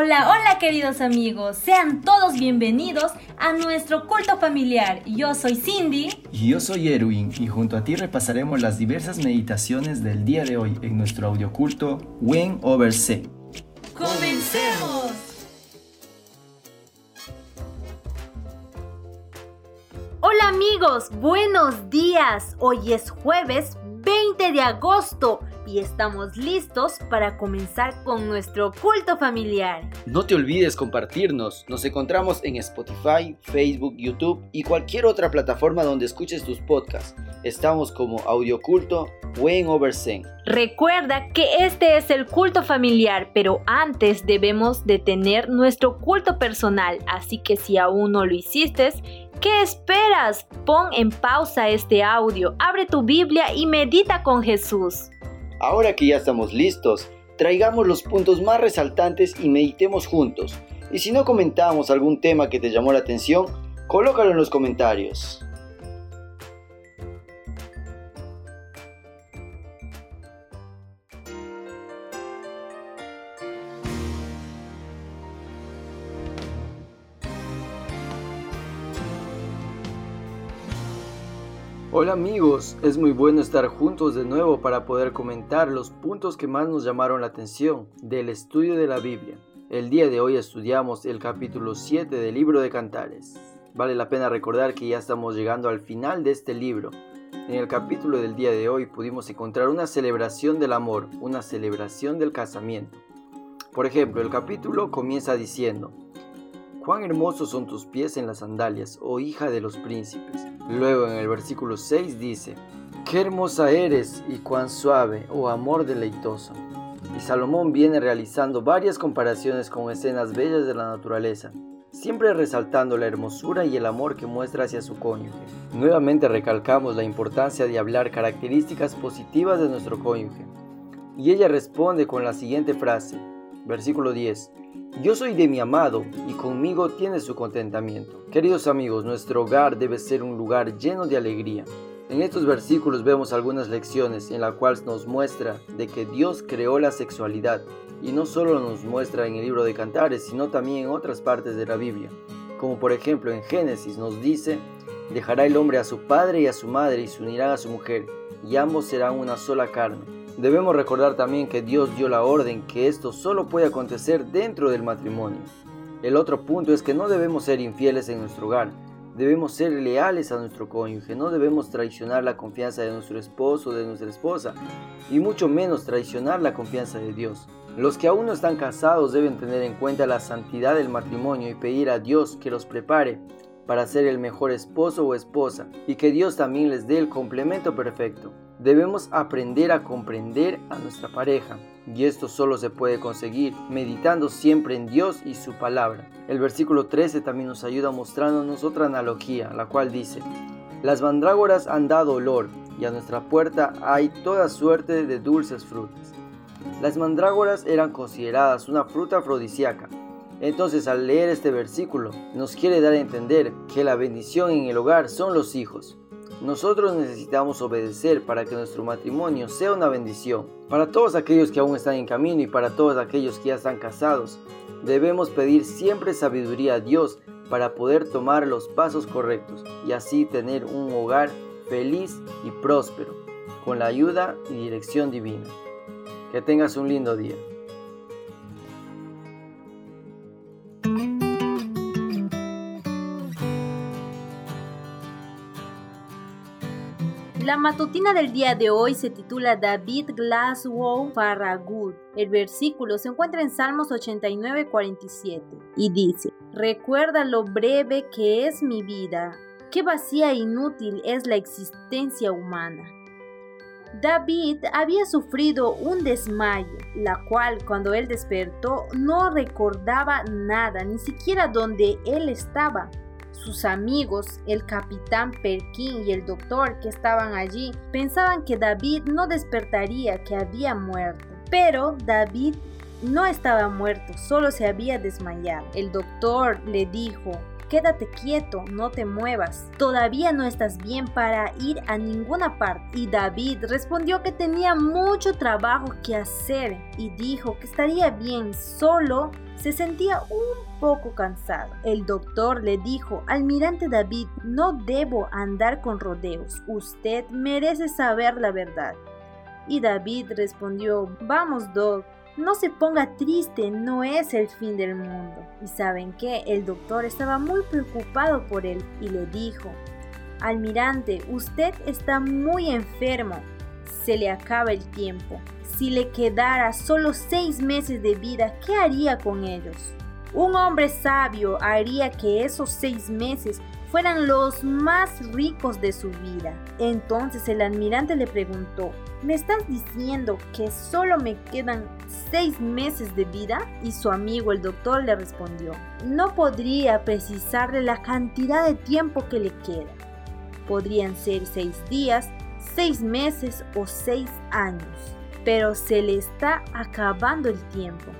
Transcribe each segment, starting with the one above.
Hola, hola queridos amigos, sean todos bienvenidos a nuestro culto familiar. Yo soy Cindy. Y yo soy Erwin y junto a ti repasaremos las diversas meditaciones del día de hoy en nuestro audioculto When Over C. ¡Comencemos! Hola amigos, buenos días. Hoy es jueves 20 de agosto y estamos listos para comenzar con nuestro culto familiar. No te olvides compartirnos. Nos encontramos en Spotify, Facebook, YouTube y cualquier otra plataforma donde escuches tus podcasts. Estamos como Audioculto Wayne Oversen. Recuerda que este es el culto familiar, pero antes debemos de tener nuestro culto personal, así que si aún no lo hiciste, ¿Qué esperas? Pon en pausa este audio, abre tu Biblia y medita con Jesús. Ahora que ya estamos listos, traigamos los puntos más resaltantes y meditemos juntos. Y si no comentamos algún tema que te llamó la atención, colócalo en los comentarios. Hola amigos, es muy bueno estar juntos de nuevo para poder comentar los puntos que más nos llamaron la atención del estudio de la Biblia. El día de hoy estudiamos el capítulo 7 del libro de Cantares. Vale la pena recordar que ya estamos llegando al final de este libro. En el capítulo del día de hoy pudimos encontrar una celebración del amor, una celebración del casamiento. Por ejemplo, el capítulo comienza diciendo, Cuán hermosos son tus pies en las sandalias, oh hija de los príncipes. Luego en el versículo 6 dice, Qué hermosa eres y cuán suave, oh amor deleitoso. Y Salomón viene realizando varias comparaciones con escenas bellas de la naturaleza, siempre resaltando la hermosura y el amor que muestra hacia su cónyuge. Nuevamente recalcamos la importancia de hablar características positivas de nuestro cónyuge. Y ella responde con la siguiente frase, versículo 10, yo soy de mi amado y conmigo tiene su contentamiento. Queridos amigos, nuestro hogar debe ser un lugar lleno de alegría. En estos versículos vemos algunas lecciones en las cuales nos muestra de que Dios creó la sexualidad y no solo nos muestra en el libro de Cantares, sino también en otras partes de la Biblia. Como por ejemplo en Génesis nos dice, dejará el hombre a su padre y a su madre y se unirán a su mujer, y ambos serán una sola carne. Debemos recordar también que Dios dio la orden que esto solo puede acontecer dentro del matrimonio. El otro punto es que no debemos ser infieles en nuestro hogar. Debemos ser leales a nuestro cónyuge, no debemos traicionar la confianza de nuestro esposo o de nuestra esposa, y mucho menos traicionar la confianza de Dios. Los que aún no están casados deben tener en cuenta la santidad del matrimonio y pedir a Dios que los prepare para ser el mejor esposo o esposa, y que Dios también les dé el complemento perfecto. Debemos aprender a comprender a nuestra pareja y esto solo se puede conseguir meditando siempre en Dios y su palabra. El versículo 13 también nos ayuda mostrándonos otra analogía, la cual dice, las mandrágoras han dado olor y a nuestra puerta hay toda suerte de dulces frutas. Las mandrágoras eran consideradas una fruta afrodisíaca. Entonces al leer este versículo nos quiere dar a entender que la bendición en el hogar son los hijos. Nosotros necesitamos obedecer para que nuestro matrimonio sea una bendición. Para todos aquellos que aún están en camino y para todos aquellos que ya están casados, debemos pedir siempre sabiduría a Dios para poder tomar los pasos correctos y así tener un hogar feliz y próspero, con la ayuda y dirección divina. Que tengas un lindo día. La matutina del día de hoy se titula David Glasgow Farragut. El versículo se encuentra en Salmos 89, 47 y dice, Recuerda lo breve que es mi vida, qué vacía e inútil es la existencia humana. David había sufrido un desmayo, la cual cuando él despertó no recordaba nada, ni siquiera dónde él estaba. Sus amigos, el capitán Perkin y el doctor que estaban allí, pensaban que David no despertaría, que había muerto. Pero David no estaba muerto, solo se había desmayado. El doctor le dijo, quédate quieto, no te muevas. Todavía no estás bien para ir a ninguna parte. Y David respondió que tenía mucho trabajo que hacer y dijo que estaría bien, solo se sentía un poco cansado. El doctor le dijo, Almirante David, no debo andar con rodeos. Usted merece saber la verdad. Y David respondió, Vamos, Doc, no se ponga triste, no es el fin del mundo. Y saben qué, el doctor estaba muy preocupado por él y le dijo, Almirante, usted está muy enfermo, se le acaba el tiempo. Si le quedara solo seis meses de vida, ¿qué haría con ellos? Un hombre sabio haría que esos seis meses fueran los más ricos de su vida. Entonces el almirante le preguntó, ¿me estás diciendo que solo me quedan seis meses de vida? Y su amigo el doctor le respondió, no podría precisarle la cantidad de tiempo que le queda. Podrían ser seis días, seis meses o seis años, pero se le está acabando el tiempo.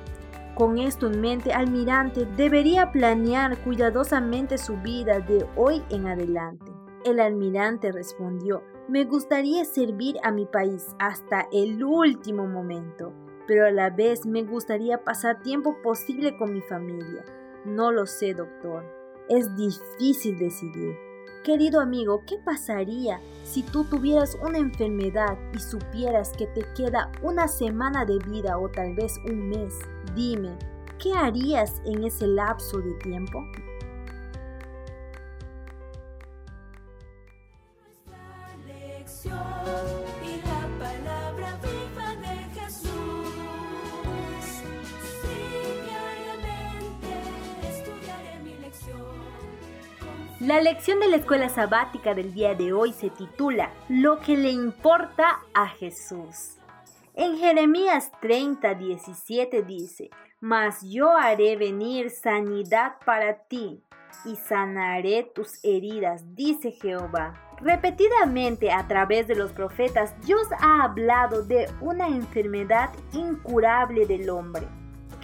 Con esto en mente, Almirante debería planear cuidadosamente su vida de hoy en adelante. El almirante respondió, me gustaría servir a mi país hasta el último momento, pero a la vez me gustaría pasar tiempo posible con mi familia. No lo sé, doctor. Es difícil decidir. Querido amigo, ¿qué pasaría si tú tuvieras una enfermedad y supieras que te queda una semana de vida o tal vez un mes? Dime, ¿qué harías en ese lapso de tiempo? La lección de la escuela sabática del día de hoy se titula Lo que le importa a Jesús. En Jeremías 30, 17 dice, Mas yo haré venir sanidad para ti y sanaré tus heridas, dice Jehová. Repetidamente a través de los profetas, Dios ha hablado de una enfermedad incurable del hombre,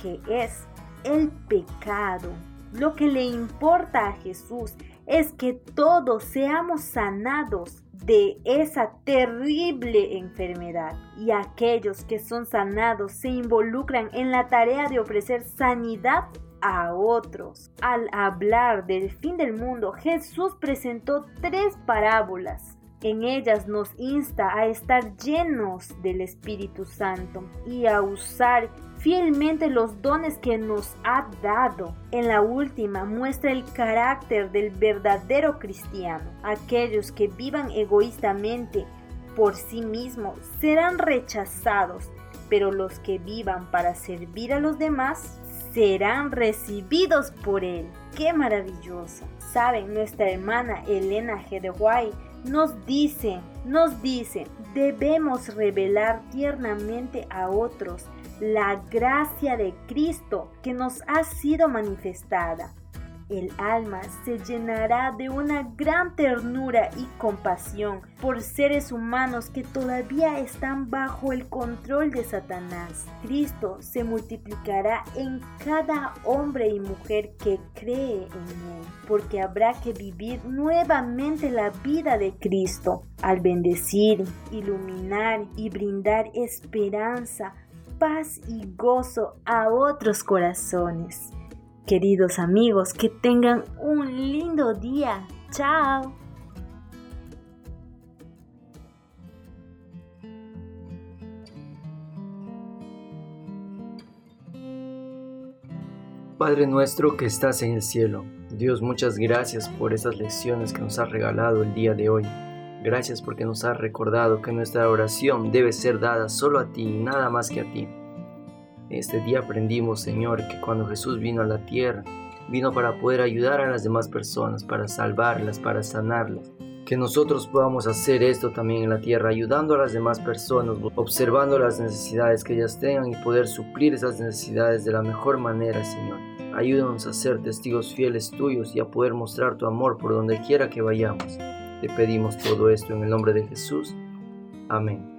que es el pecado. Lo que le importa a Jesús es que todos seamos sanados de esa terrible enfermedad y aquellos que son sanados se involucran en la tarea de ofrecer sanidad a otros. Al hablar del fin del mundo, Jesús presentó tres parábolas. En ellas nos insta a estar llenos del Espíritu Santo y a usar fielmente los dones que nos ha dado. En la última muestra el carácter del verdadero cristiano. Aquellos que vivan egoístamente por sí mismos serán rechazados, pero los que vivan para servir a los demás serán recibidos por Él. ¡Qué maravilloso! Saben, nuestra hermana Elena G. de nos dice, nos dice, debemos revelar tiernamente a otros la gracia de Cristo que nos ha sido manifestada. El alma se llenará de una gran ternura y compasión por seres humanos que todavía están bajo el control de Satanás. Cristo se multiplicará en cada hombre y mujer que cree en Él, porque habrá que vivir nuevamente la vida de Cristo al bendecir, iluminar y brindar esperanza paz y gozo a otros corazones. Queridos amigos, que tengan un lindo día. Chao. Padre nuestro que estás en el cielo, Dios muchas gracias por esas lecciones que nos has regalado el día de hoy. Gracias porque nos has recordado que nuestra oración debe ser dada solo a ti y nada más que a ti. Este día aprendimos, Señor, que cuando Jesús vino a la tierra, vino para poder ayudar a las demás personas, para salvarlas, para sanarlas. Que nosotros podamos hacer esto también en la tierra, ayudando a las demás personas, observando las necesidades que ellas tengan y poder suplir esas necesidades de la mejor manera, Señor. Ayúdanos a ser testigos fieles tuyos y a poder mostrar tu amor por donde quiera que vayamos. Te pedimos todo esto en el nombre de Jesús. Amén.